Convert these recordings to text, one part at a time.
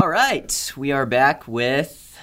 All right, we are back with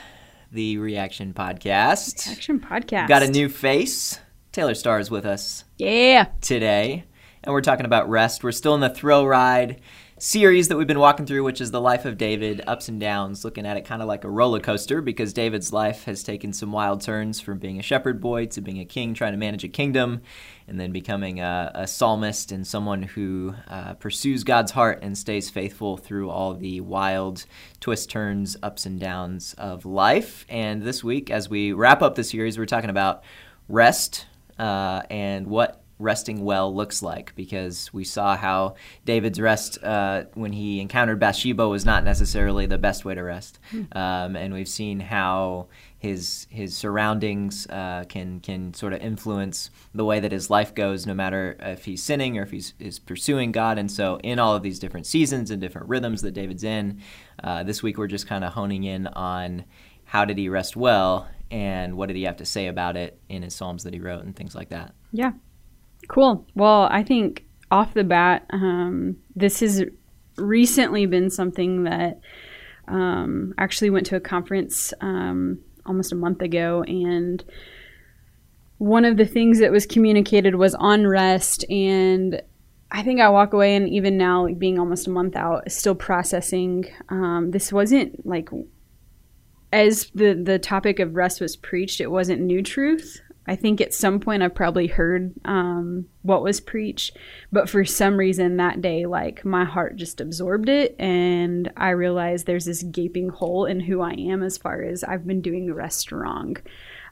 the Reaction Podcast. Action podcast. Got a new face. Taylor Starr is with us Yeah. today, and we're talking about rest. We're still in the thrill ride series that we've been walking through, which is the life of David, ups and downs, looking at it kind of like a roller coaster because David's life has taken some wild turns from being a shepherd boy to being a king, trying to manage a kingdom, and then becoming a, a psalmist and someone who uh, pursues God's heart and stays faithful through all the wild twists, turns, ups and downs of life. And this week, as we wrap up the series, we're talking about rest uh, and what resting well looks like because we saw how David's rest uh, when he encountered Bathsheba was not necessarily the best way to rest, um, and we've seen how his his surroundings uh, can can sort of influence the way that his life goes, no matter if he's sinning or if he's is pursuing God. And so, in all of these different seasons and different rhythms that David's in, uh, this week we're just kind of honing in on how did he rest well and what did he have to say about it in his psalms that he wrote and things like that. Yeah. Cool. Well, I think off the bat, um, this has recently been something that um, actually went to a conference um, almost a month ago, and one of the things that was communicated was on rest and I think I walk away and even now, like being almost a month out, still processing. Um, this wasn't like as the the topic of rest was preached, it wasn't new truth. I think at some point I've probably heard um, what was preached, but for some reason that day, like my heart just absorbed it, and I realized there's this gaping hole in who I am as far as I've been doing the rest wrong.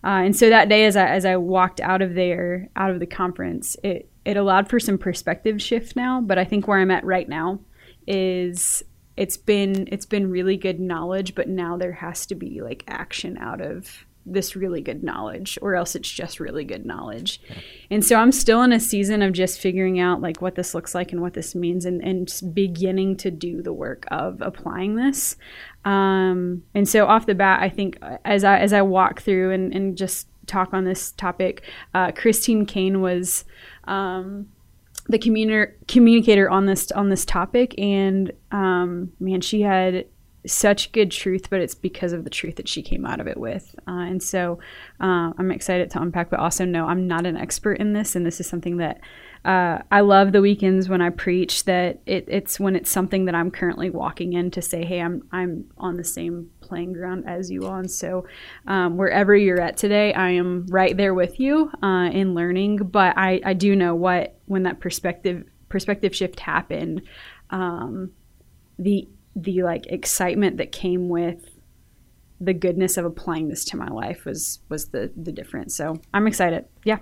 Uh, and so that day, as I as I walked out of there, out of the conference, it it allowed for some perspective shift now. But I think where I'm at right now is it's been it's been really good knowledge, but now there has to be like action out of this really good knowledge or else it's just really good knowledge. And so i'm still in a season of just figuring out like what this looks like and what this means and, and just beginning to do the work of applying this. Um, and so off the bat i think as i as i walk through and, and just talk on this topic uh, christine kane was um, the communicator communicator on this on this topic. And um, man she had such good truth, but it's because of the truth that she came out of it with. Uh, and so uh, I'm excited to unpack, but also know I'm not an expert in this. And this is something that uh, I love the weekends when I preach that it, it's when it's something that I'm currently walking in to say, hey, I'm, I'm on the same playing ground as you on. So um, wherever you're at today, I am right there with you uh, in learning. But I, I do know what, when that perspective, perspective shift happened, um, the the like excitement that came with the goodness of applying this to my life was was the the difference. So I'm excited. Yeah.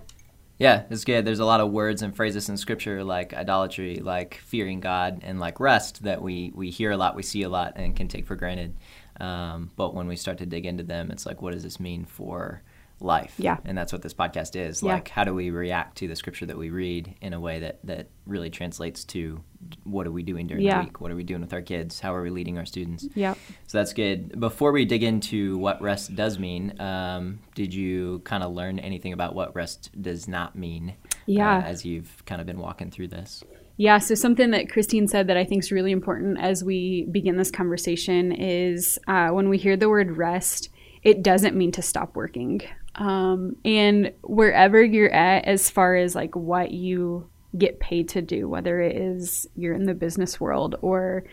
Yeah, it's good. There's a lot of words and phrases in scripture like idolatry, like fearing God, and like rest that we, we hear a lot, we see a lot, and can take for granted. Um, but when we start to dig into them, it's like, what does this mean for life? Yeah. And that's what this podcast is. Yeah. Like, how do we react to the scripture that we read in a way that, that really translates to what are we doing during Yeah. the week? What are we doing with our kids? How are we leading our students? Yep. So that's good. Before we dig into what rest does mean, um, did you kind of learn anything about what rest does not mean? Yeah. Uh, as you've kind of been walking through this. Yeah, so something that Christine said that I think is really important as we begin this conversation is uh, when we hear the word rest, it doesn't mean to stop working. Um, and wherever you're at, as far as like what you get paid to do, whether it is you're in the business world or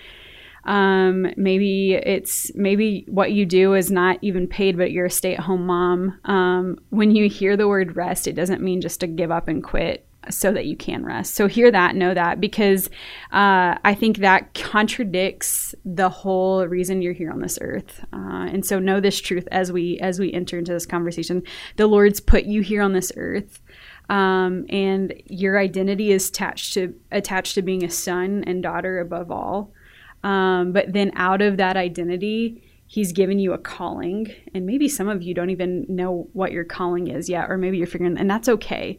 um, maybe it's maybe what you do is not even paid, but you're a stay at home mom. Um, when you hear the word rest, it doesn't mean just to give up and quit so that you can rest. So hear that, know that, because uh, I think that contradicts the whole reason you're here on this earth. Uh, and so know this truth as we as we enter into this conversation. The Lord's put you here on this earth. Um, and your identity is attached to attached to being a son and daughter above all. Um, but then out of that identity, he's given you a calling. And maybe some of you don't even know what your calling is yet, or maybe you're figuring, and that's okay.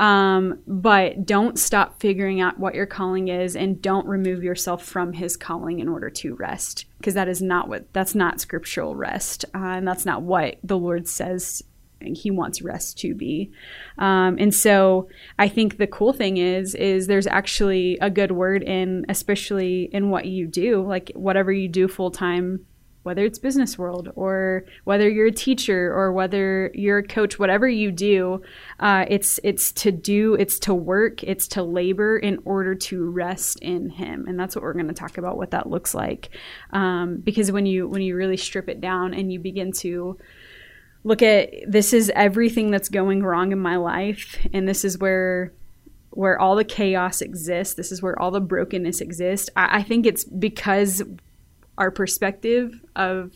Um, but don't stop figuring out what your calling is and don't remove yourself from his calling in order to rest because that is not what that's not scriptural rest uh, and that's not what the lord says he wants rest to be. Um, and so i think the cool thing is is there's actually a good word in especially in what you do like whatever you do full time whether it's business world or whether you're a teacher or whether you're a coach whatever you do uh, it's it's to do it's to work it's to labor in order to rest in him. And that's what we're going to talk about what that looks like. Um, because when you when you really strip it down and you begin to look at this is everything that's going wrong in my life and this is where where all the chaos exists this is where all the brokenness exists I, I think it's because our perspective of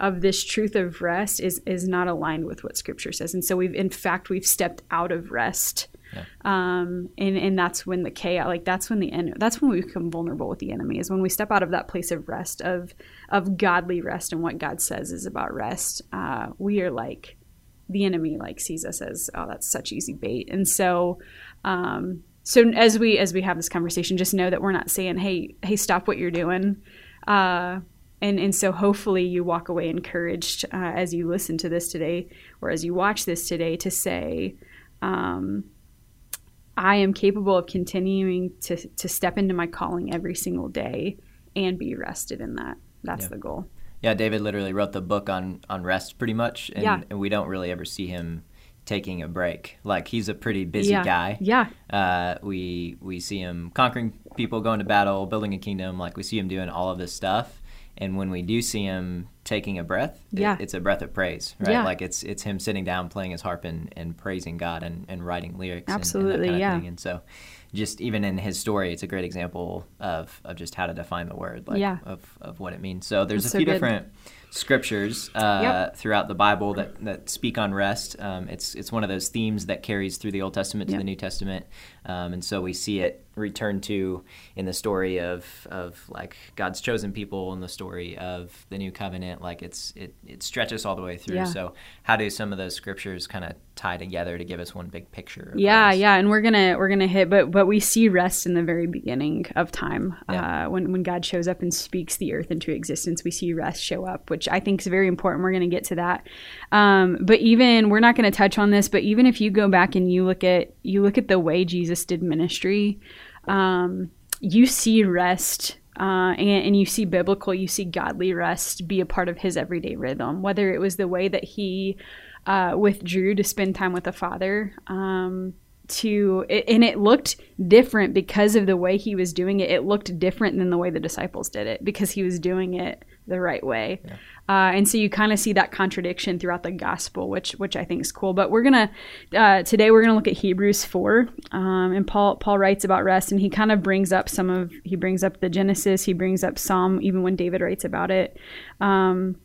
of this truth of rest is is not aligned with what scripture says. And so we've in fact we've stepped out of rest. Yeah. um, and and that's when the chaos like that's when the end that's when we become vulnerable with the enemy is when we step out of that place of rest of of godly rest. And what god says is about rest uh, we are like the enemy like sees us as oh that's such easy bait. And so um, so as we as we have this conversation just know that we're not saying hey hey stop what you're doing uh, and and so hopefully you walk away encouraged uh, as you listen to this today or as you watch this today to say um, i am capable of continuing to, to step into my calling every single day and be rested in that that's yeah. the goal yeah david literally wrote the book on on rest pretty much and, yeah. and we don't really ever see him taking a break. Like he's a pretty busy yeah. guy. Yeah. Uh, we we see him conquering people, going to battle, building a kingdom. Like we see him doing all of this stuff. And when we do see him taking a breath, yeah. It, it's a breath of praise, right? Yeah. Like it's it's him sitting down, playing his harp, and, and praising God and, and writing lyrics. Absolutely, and, and yeah. Thing. And so, just even in his story, it's a great example of, of just how to define the word, like yeah. of, of what it means. So there's That's a few so different scriptures uh, yep. throughout the Bible that, that speak on rest. Um, it's it's one of those themes that carries through the Old Testament to yep. the New Testament, um, and so we see it returned to in the story of of like God's chosen people and the story of the New Covenant. Like it's it it stretches all the way through. Yeah. So how do some of those scriptures kind of tie together to give us one big picture? Yeah, rest? yeah, and we're gonna we're gonna hit, but but we see rest in the very beginning of time Yeah. uh, when when God shows up and speaks the earth into existence. We see rest show up, which I think is very important. We're gonna get to that, um, but even we're not gonna touch on this. But even if you go back and you look at you look at the way Jesus did ministry, um, you see rest. Uh, and, and you see biblical, you see godly rest be a part of his everyday rhythm. Whether it was the way that he uh, withdrew to spend time with the father um, to and it looked different because of the way he was doing it it looked different than the way the disciples did it because he was doing it the right way. Yeah. uh, and so you kind of see that contradiction throughout the gospel which which i think is cool. But we're gonna uh, today we're gonna look at hebrews 4 um, and paul paul writes about rest and he kind of brings up some of he brings up the genesis he brings up psalm even when david writes about it. Um,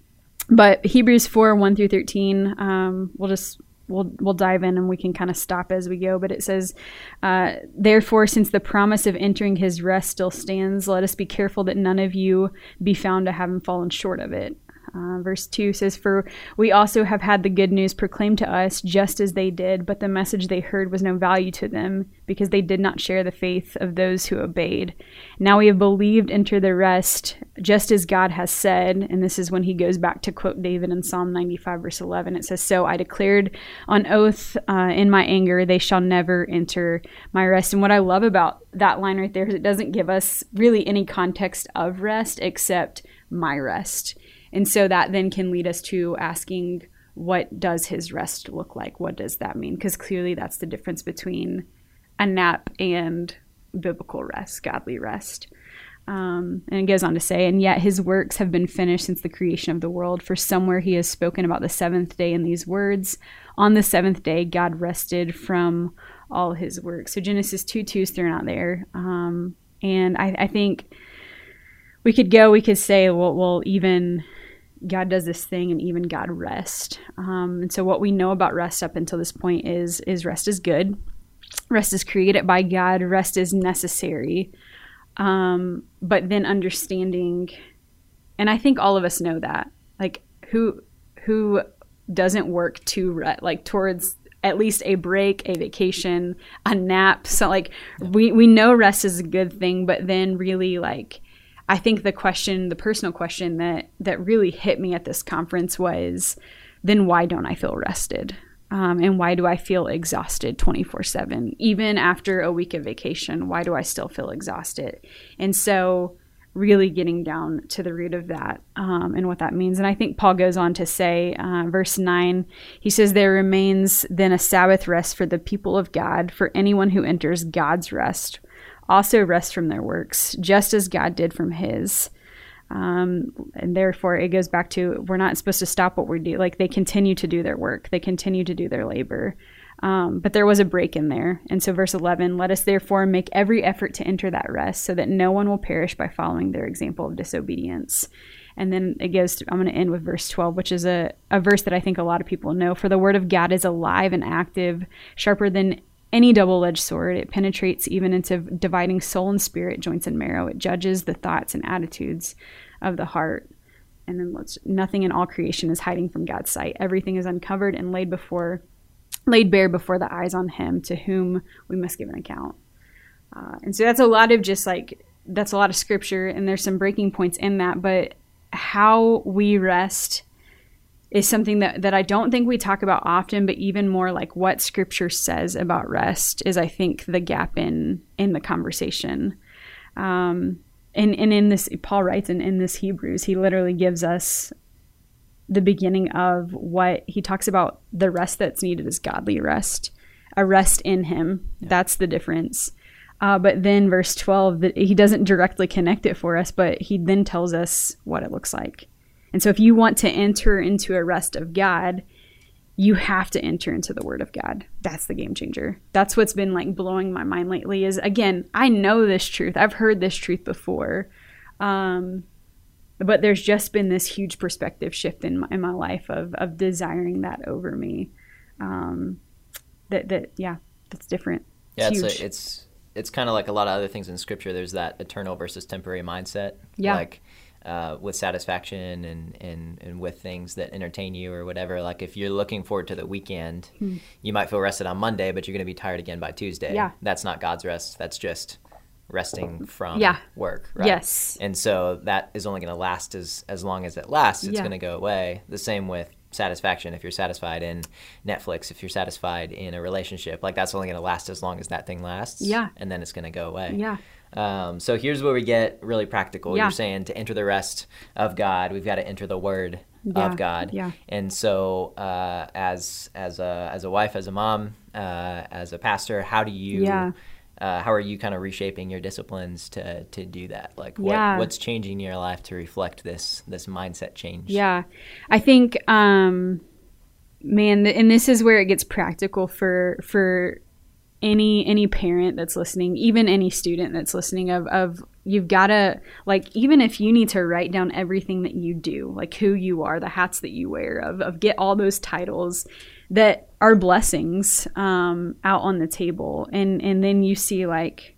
but Hebrews 4 1 through 13, um, we'll just we'll we'll dive in and we can kind of stop as we go. But it says, uh, therefore, since the promise of entering His rest still stands, let us be careful that none of you be found to have fallen short of it. Uh, verse 2 says, For we also have had the good news proclaimed to us just as they did, but the message they heard was no value to them because they did not share the faith of those who obeyed. Now we have believed, enter the rest, just as God has said. And this is when he goes back to quote David in Psalm 95, verse 11. It says, So I declared on oath uh, in my anger, they shall never enter my rest. And what I love about that line right there is it doesn't give us really any context of rest except my rest. And so that then can lead us to asking, what does his rest look like? What does that mean? Because clearly that's the difference between a nap and biblical rest, godly rest. Um, and it goes on to say, and yet his works have been finished since the creation of the world. For somewhere he has spoken about the seventh day in these words On the seventh day, God rested from all his works. So Genesis 2 2 is thrown out there. Um, and I, I think we could go, we could say, well, well, even God does this thing and even God rest. Um, and so what we know about rest up until this point is is rest is good. Rest is created by God. Rest is necessary. Um, but then understanding, and I think all of us know that, like who who doesn't work to re- like towards at least a break, a vacation, a nap. So like we we know rest is a good thing, but then really like I think the question, the personal question that that really hit me at this conference was, then why don't I feel rested? Um, and why do I feel exhausted 24 7? Even after a week of vacation, why do I still feel exhausted? And so really getting down to the root of that um, and what that means. And I think Paul goes on to say, uh, verse 9, he says, There remains then a Sabbath rest for the people of God, for anyone who enters God's rest also rest from their works, just as God did from his. Um, and therefore, it goes back to we're not supposed to stop what we do. Like they continue to do their work, they continue to do their labor. Um, but there was a break in there. And so, verse 11 let us therefore make every effort to enter that rest so that no one will perish by following their example of disobedience. And then it goes to, I'm going to end with verse 12, which is a, a verse that I think a lot of people know. For the word of God is alive and active, sharper than any double edged sword. It penetrates even into dividing soul and spirit, joints and marrow. It judges the thoughts and attitudes of the heart. And then let's, nothing in all creation is hiding from God's sight. Everything is uncovered and laid before laid bare before the eyes on him to whom we must give an account. Uh, and so that's a lot of just like that's a lot of scripture and there's some breaking points in that, but how we rest is something that, that I don't think we talk about often, but even more like what scripture says about rest is I think the gap in in the conversation. Um, and, and in this Paul writes in, in this Hebrews, he literally gives us the beginning of what he talks about the rest that's needed is godly rest, a rest in him. Yeah. That's the difference. Uh, but then verse 12, he doesn't directly connect it for us, but he then tells us what it looks like. And so if you want to enter into a rest of God, you have to enter into the word of God. That's the game changer. That's what's been like blowing my mind lately is again, I know this truth. I've heard this truth before. Um, but there's just been this huge perspective shift in my, in my life of, of desiring that over me. Um, that, that, yeah, that's different. Yeah, it's, it's, a, it's, it's kind of like a lot of other things in scripture. There's that eternal versus temporary mindset. Yeah. Like, uh, with satisfaction and, and, and with things that entertain you or whatever. Like if you're looking forward to the weekend, hmm. you might feel rested on Monday, but you're going to be tired again by Tuesday. Yeah. That's not God's rest. That's just resting from yeah. work. Right? Yes. And so that is only going to last as, as long as it lasts. It's yeah. going to go away. The same with satisfaction. If you're satisfied in Netflix, if you're satisfied in a relationship, like that's only going to last as long as that thing lasts. Yeah. And then it's going to go away. Yeah. Um, so here's where we get really practical. Yeah. You're saying to enter the rest of God, we've got to enter the Word yeah. of God. Yeah. And so, uh, as as a as a wife, as a mom, uh, as a pastor, how do you? Yeah. Uh, how are you kind of reshaping your disciplines to to do that? Like, what, yeah. what's changing your life to reflect this this mindset change? Yeah, I think, um, man, and this is where it gets practical for for any any parent that's listening, even any student that's listening of of you've got to like even if you need to write down everything that you do, like who you are, the hats that you wear, of of get all those titles that are blessings um, out on the table, and and then you see like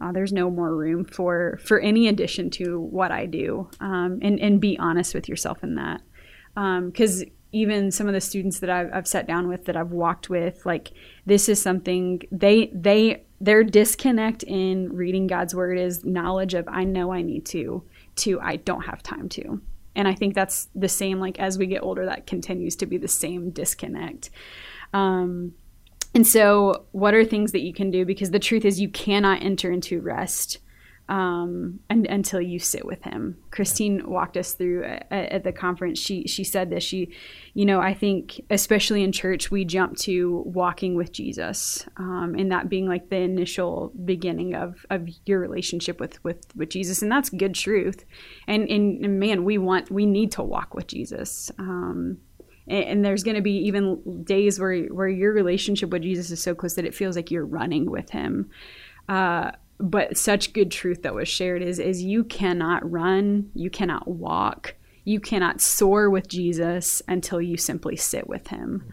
uh, there's no more room for for any addition to what I do, um, and and be honest with yourself in that, because um, even some of the students that I've, I've sat down with that I've walked with, like this is something they they their disconnect in reading God's word is knowledge of I know I need to to I don't have time to. And I think that's the same like as we get older that continues to be the same disconnect. Um, and so what are things that you can do because the truth is you cannot enter into rest um, and, until you sit with him. Christine walked us through at, at, the conference. She she said this. She, you know, I think especially in church we jump to walking with Jesus, um, and that being like the initial beginning of, of your relationship with, with with Jesus, and that's good truth. And, and, and man, we want we need to walk with Jesus. Um, and, and there's going to be even days where where your relationship with Jesus is so close that it feels like you're running with him. Uh, but such good truth that was shared is is you cannot run, you cannot walk, you cannot soar with Jesus until you simply sit with Him.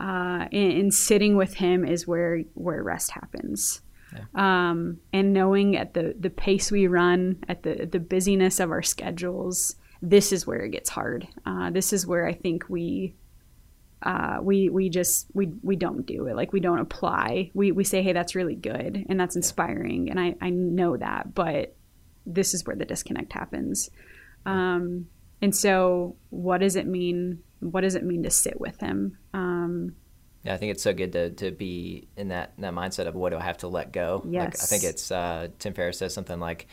Uh, and, and, sitting with Him is where where rest happens. Yeah. Um, and knowing at the the pace we run, at the the busyness of our schedules, this is where it gets hard. Uh, this is where I think we uh, we we just we we don't do it. Like we don't apply. We we say hey that's really good and that's inspiring and i i know that but this is where the disconnect happens. Um, and so what does it mean what does it mean to sit with him? Um, yeah, I think it's so good to, to be in that, that mindset of what do I have to let go. Yes. Like, I think it's uh, Tim Ferriss says something like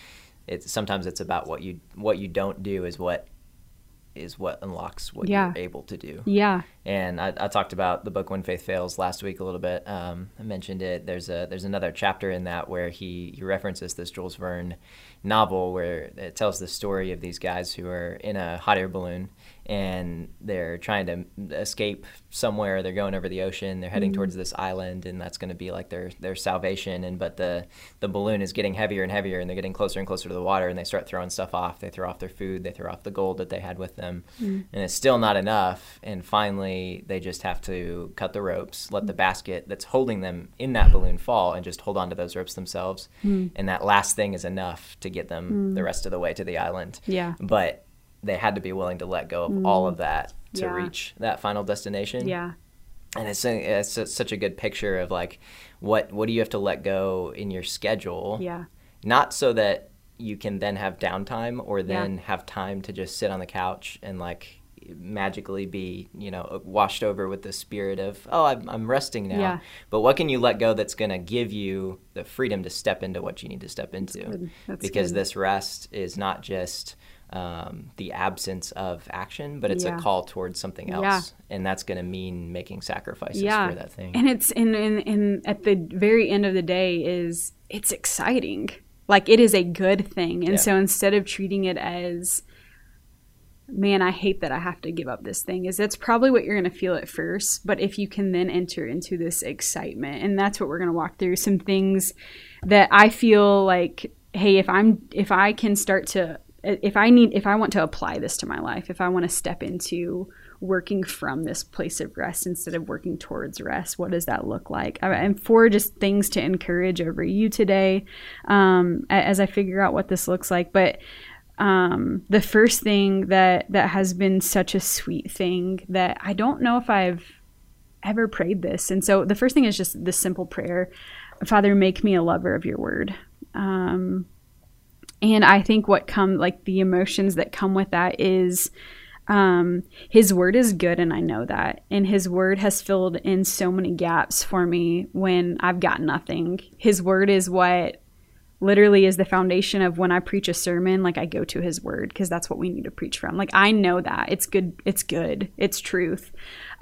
it's sometimes it's about what you what you don't do is what is what unlocks what Yeah. you're able to do. Yeah. And I, I talked about the book When Faith Fails last week a little bit. Um, I mentioned it. There's a there's another chapter in that where he, he references this Jules Verne novel where it tells the story of these guys who are in a hot air balloon and they're trying to escape somewhere. They're going over the ocean. They're heading mm-hmm. towards this island, and that's going to be like their their salvation. And but the the balloon is getting heavier and heavier, and they're getting closer and closer to the water. And they start throwing stuff off. They throw off their food. They throw off the gold that they had with them, mm-hmm. and it's still not enough. And finally, they just have to cut the ropes, let the basket that's holding them in that balloon fall, and just hold on to those ropes themselves. Mm-hmm. And that last thing is enough to get them the rest of the way to the island Yeah. but they had to be willing to let go of mm. all of that to Yeah. reach that final destination. Yeah. And it's, a, it's such a good picture of like what what do you have to let go in your schedule? Yeah. Not so that you can then have downtime or Yeah. then have time to just sit on the couch and like magically be you know washed over with the spirit of oh I'm, I'm resting now Yeah. but what can you let go that's going to give you the freedom to step into what you need to step into good. That's because good. this rest is not just um, the absence of action, but it's Yeah. a call towards something else, Yeah. and that's going to mean making sacrifices yeah. for that thing. And it's in, in in at the very end of the day is it's exciting. Like it is a good thing. And so instead of treating it as man, I hate that I have to give up this thing, is that's probably what you're going to feel at first. But if you can then enter into this excitement, and that's what we're going to walk through some things that I feel like, hey, if I'm, if I can start to, if I need, if I want to apply this to my life, if I want to step into working from this place of rest instead of working towards rest, what does that look like? And four just things to encourage over you today um, as I figure out what this looks like. But um, the first thing that that has been such a sweet thing that I don't know if I've ever prayed this, and so the first thing is just this simple prayer: Father, make me a lover of Your Word. Um, and I think what come like the emotions that come with that is um, his word is good and i know that. And his word has filled in so many gaps for me when i've got nothing. His word is what literally is the foundation of when i preach a sermon like i go to his word because that's what we need to preach from. Like i know that. It's good it's good. It's truth.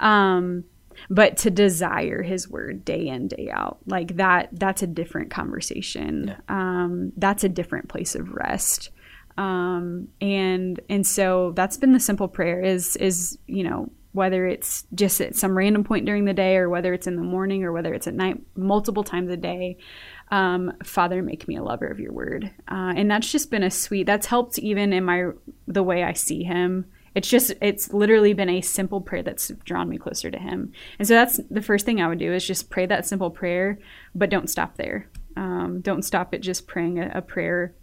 Um, but to desire his word day in day out. Like that that's a different conversation. Um, that's a different place of rest. Um, and and so that's been the simple prayer is is you know whether it's just at some random point during the day or whether it's in the morning or whether it's at night multiple times a day um, father make me a lover of your word. Uh, and that's just been a sweet that's helped even in my the way i see him it's just it's literally been a simple prayer that's drawn me closer to him. And so that's the first thing i would do is just pray that simple prayer but don't stop there. Um, don't stop at just praying a, a prayer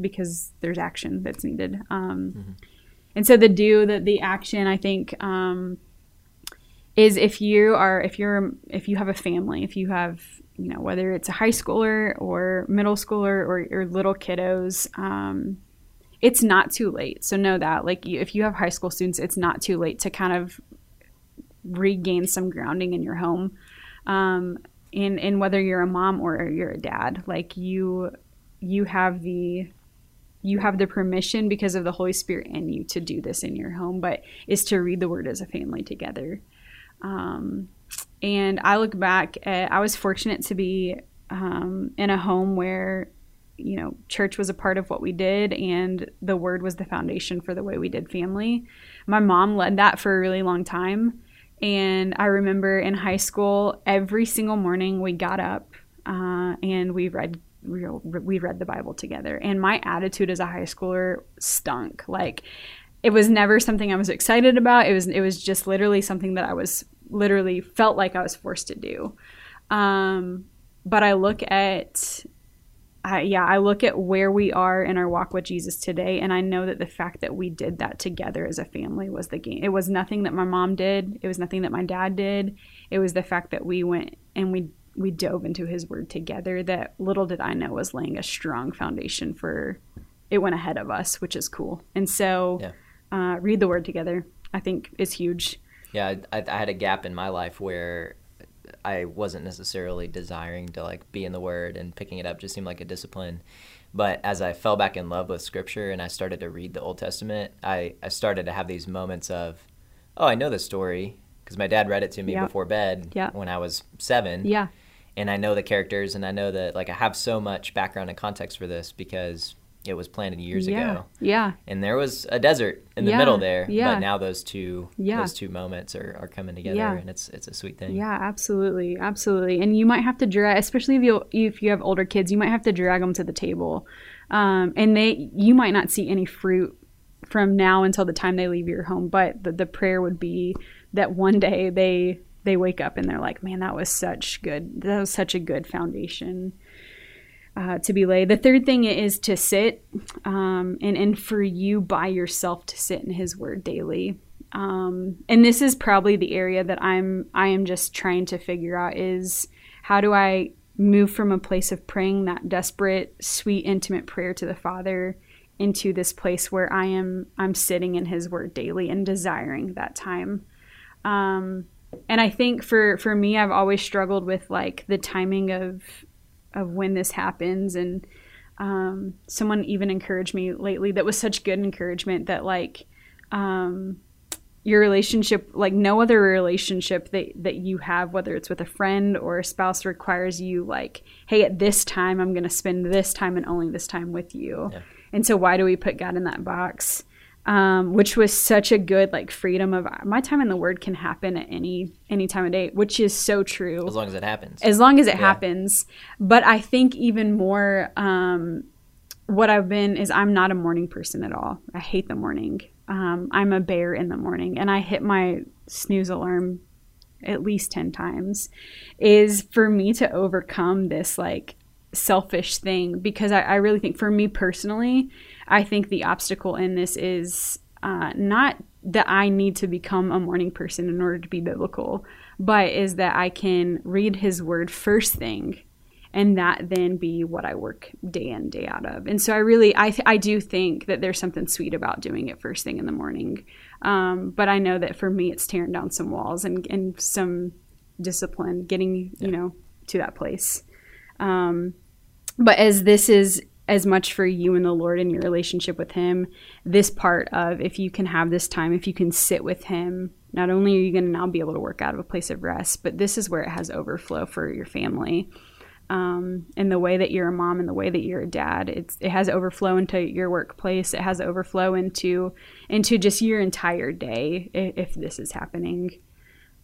because there's action that's needed. Um, And so the do the the action I think um, is if you are if you're if you have a family if you have you know whether it's a high schooler or middle schooler or, or little kiddos um, it's not too late so know that like if you have high school students it's not too late to kind of regain some grounding in your home um, and and whether you're a mom or you're a dad like you you have the you have the permission because of the Holy Spirit in you to do this in your home, but is to read the Word as a family together. Um, and I look back at, I was fortunate to be um, in a home where, you know, church was a part of what we did and the Word was the foundation for the way we did family. My mom led that for a really long time. And I remember in high school, every single morning we got up uh, and we read we read the Bible together. And my attitude as a high schooler stunk. Like it was never something I was excited about. It was it was just literally something that I was literally felt like I was forced to do. Um, but I look at I, yeah, I look at where we are in our walk with Jesus today, and I know that the fact that we did that together as a family was the game. It was nothing that my mom did. It was nothing that my dad did. It was the fact that we went and we we dove into His Word together. That little did I know was laying a strong foundation for. It went ahead of us, which is cool. And so, Yeah. uh, read the Word together. I think is huge. Yeah, I, I had a gap in my life where I wasn't necessarily desiring to like be in the Word and picking it up just seemed like a discipline. But as I fell back in love with Scripture and I started to read the Old Testament, I, I started to have these moments of, oh, I know this story because my dad read it to me Yep. before bed Yep. when I was seven. Yeah. And I know the characters and I know that like I have so much background and context for this because it was planted years yeah. ago. Yeah. And there was a desert in the Yeah, middle there. yeah. But now those two Yeah. those two moments are, are coming together Yeah. and it's it's a sweet thing. Yeah, absolutely, absolutely. And you might have to drag, especially if you if you have older kids, you might have to drag them to the table, um, and they you might not see any fruit from now until the time they leave your home. But the, the prayer would be that one day they they wake up and they're like, man, that was such good. That was such a good foundation. Uh, to be laid. The third thing is to sit, um, and and for you by yourself to sit in His Word daily um, and this is probably the area that I'm I am just trying to figure out is how do I move from a place of praying that desperate, sweet, intimate prayer to the Father into this place where I am I'm sitting in His Word daily and desiring that time. Um, and I think for for me, I've always struggled with like the timing of of when this happens. And um, someone even encouraged me lately that was such good encouragement that like um, your relationship like no other relationship that, that you have whether it's with a friend or a spouse requires you like hey at this time i'm going to spend this time and only this time with you. Yeah. and so why do we put god in that box um, which was such a good like freedom of my time in the word can happen at any any time of day which is so true As long as it happens. as long as it Yeah. happens. But I think even more, um, what I've been is I'm not a morning person at all. I hate the morning. Um, I'm a bear in the morning, and I hit my snooze alarm at least 10 times is for me to overcome this like selfish thing because I, I really think for me personally i think the obstacle in this is uh, not that i need to become a morning person in order to be biblical but is that i can read his word first thing and that then be what i work day in day out of. And so i really i, th- I do think that there's something sweet about doing it first thing in the morning. Um, but i know that for me it's tearing down some walls and, and some discipline getting you know to that place. Um, but as this is as much for you and the Lord and your relationship with Him, this part of if you can have this time, if you can sit with Him, not only are you going to now be able to work out of a place of rest, but this is where it has overflow for your family. Um, and the way that you're a mom and the way that you're a dad, it's it has overflow into your workplace. It has overflow into into just your entire day if, if this is happening.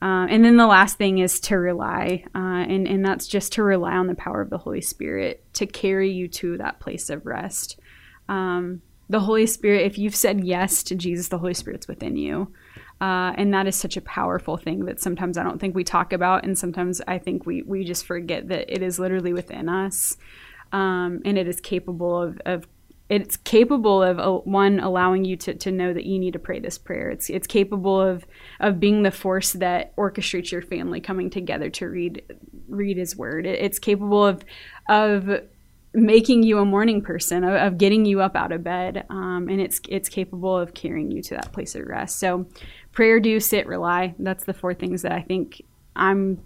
Uh, and then the last thing is to rely, uh, and, and that's just to rely on the power of the Holy Spirit to carry you to that place of rest. Um, the Holy Spirit, if you've said yes to Jesus, the Holy Spirit's within you. Uh, and that is such a powerful thing that sometimes I don't think we talk about, and sometimes I think we, we just forget that it is literally within us, um, and it is capable of, of it's capable of uh, one allowing you to, to know that you need to pray this prayer. It's it's capable of of being the force that orchestrates your family coming together to read read His Word. It, it's capable of of making you a morning person, of, of getting you up out of bed, um, and it's it's capable of carrying you to that place of rest. So, prayer, do, sit, rely. That's the four things that I think I'm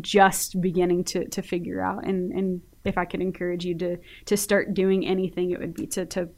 just beginning to to figure out and and if I could encourage you to to start doing anything, it would be to to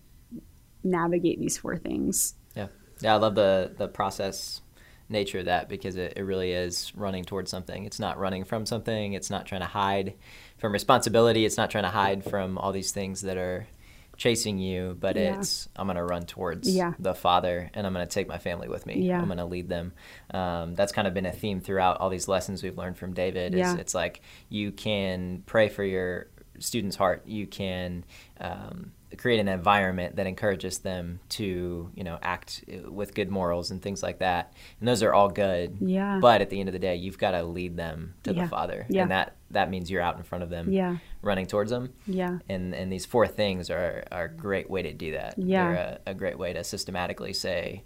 navigate these four things. Yeah, yeah, I love the the process nature of that because it, it really is running towards something. It's not running from something. It's not trying to hide from responsibility. It's not trying to hide from all these things that are chasing you. But Yeah. it's I'm gonna run towards Yeah. the Father, and I'm gonna take my family with me. Yeah. I'm gonna lead them. Um, that's kind of been a theme throughout all these lessons we've learned from David. Is it's like you can pray for your student's heart. You can um, create an environment that encourages them to, you know, act uh, with good morals and things like that. And those are all good. Yeah. But at the end of the day, you've got to lead them to Yeah. the Father, Yeah. and that that means you're out in front of them, Yeah. running towards them. Yeah. And and these four things are are a great way to do that. Yeah. They're a, a great way to systematically say,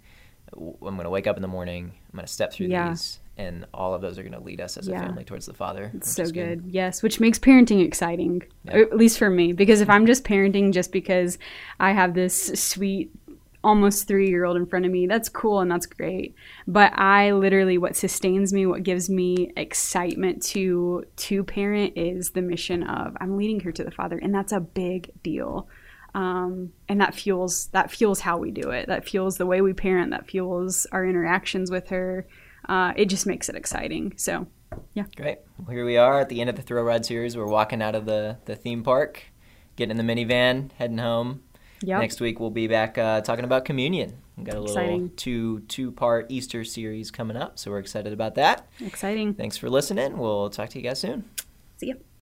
I'm going to wake up in the morning. I'm going to step through Yeah. these, and all of those are going to lead us as Yeah. a family towards the Father. It's so good. Yes, which makes parenting exciting, Yeah. at least for me. Because if I'm just parenting just because I have this sweet almost three year old in front of me. That's cool and that's great. But I literally, what sustains me, what gives me excitement to to parent is the mission of I'm leading her to the Father, and that's a big deal. Um, and that fuels that fuels how we do it. That fuels the way we parent. That fuels our interactions with her. Uh, it just makes it exciting. So, yeah. Great. Well, here we are at the end of the Thrill Ride series. We're walking out of the the theme park, getting in the minivan, heading home. Yep. Next week we'll be back uh, talking about communion. We've got a little Exciting. two two part Easter series coming up, so we're excited about that. Exciting. Thanks for listening. We'll talk to you guys soon. See ya.